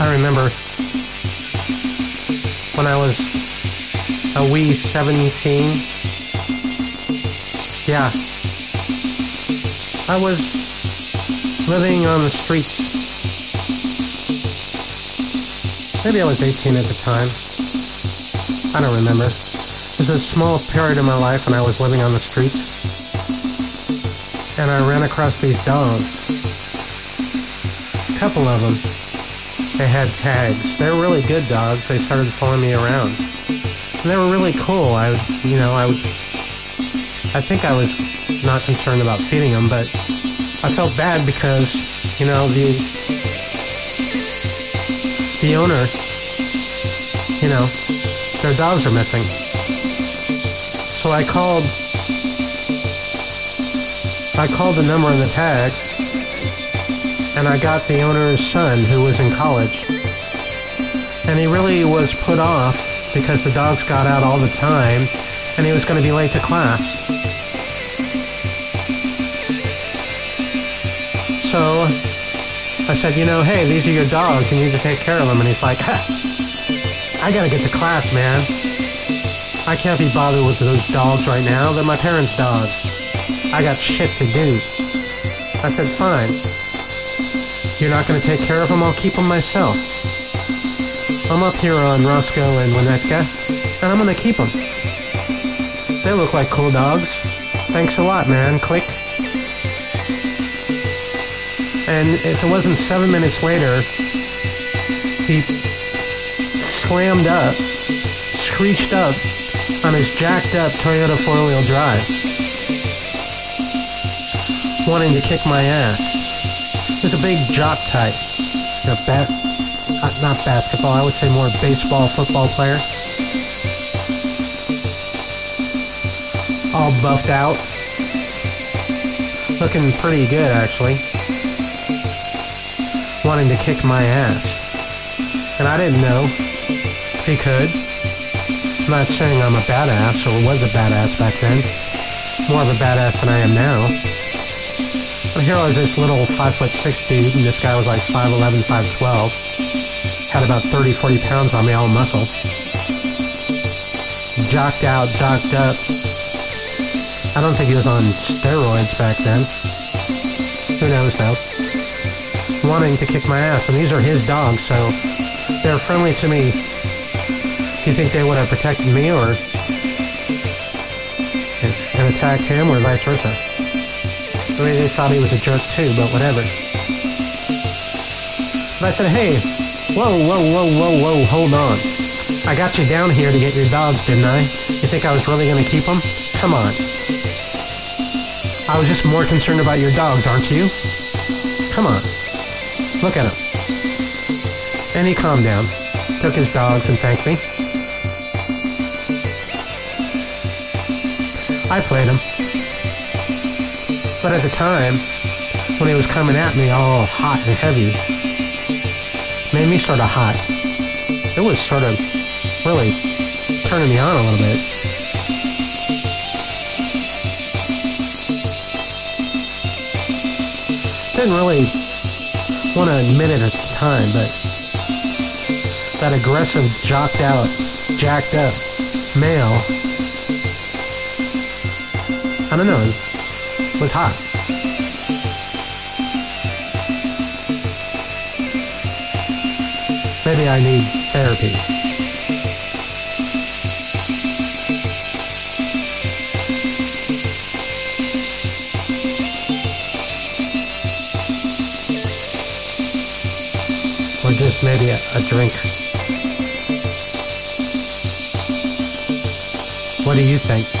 I remember when I was a wee 17. Yeah. I was living on the streets. Maybe I was 18 at the time. I don't remember. It was a small period of my life when I was living on the streets. And I ran across these dogs. A couple of them. They had tags. They were really good dogs. They started following me around. And they were really cool. I, you know, I, I think I was not concerned about feeding them, but I felt bad because, you know, the, the owner, you know, their dogs are missing. So I called, I called the number on the tags, and I got the owner's son who was in college. And he really was put off because the dogs got out all the time and he was going to be late to class. So I said, you know, hey, these are your dogs. You need to take care of them. And he's like, I got to get to class, man. I can't be bothered with those dogs right now. They're my parents' dogs. I got shit to do. I said, fine. You're not going to take care of them? I'll keep them myself. I'm up here on Roscoe and Winnetka, and I'm going to keep them. They look like cool dogs. Thanks a lot, man. Click. And if it wasn't seven minutes later, he slammed up, screeched up on his jacked up Toyota four wheel drive, wanting to kick my ass. He was a big jock type. Ba- uh, not basketball, I would say more baseball, football player. All buffed out. Looking pretty good, actually. Wanting to kick my ass. And I didn't know if he could. I'm not saying I'm a badass or was a badass back then. More of a badass than I am now. But here I was this little 5 foot 6 dude, and this guy was like 5'11, 5'12. Had about 30, 40 pounds on me, all muscle. Jocked out, jocked up. I don't think he was on steroids back then. Who knows though? Wanting to kick my ass, and these are his dogs, so they're friendly to me. Do you think they would have protected me or and attacked him or vice versa? Maybe they thought he was a jerk too, but whatever. But I said, hey, whoa, whoa, whoa, whoa, whoa, hold on. I got you down here to get your dogs, didn't I? You think I was really going to keep them? Come on. I was just more concerned about your dogs, aren't you? Come on. Look at him. And he calmed down, took his dogs, and thanked me. I played him. But at the time, when he was coming at me all hot and heavy, made me sort of hot. It was sort of really turning me on a little bit. Didn't really want to admit it at the time, but that aggressive, jocked out, jacked up male, I don't know, was hot. Maybe I need therapy. Or just maybe a, a drink. What do you think?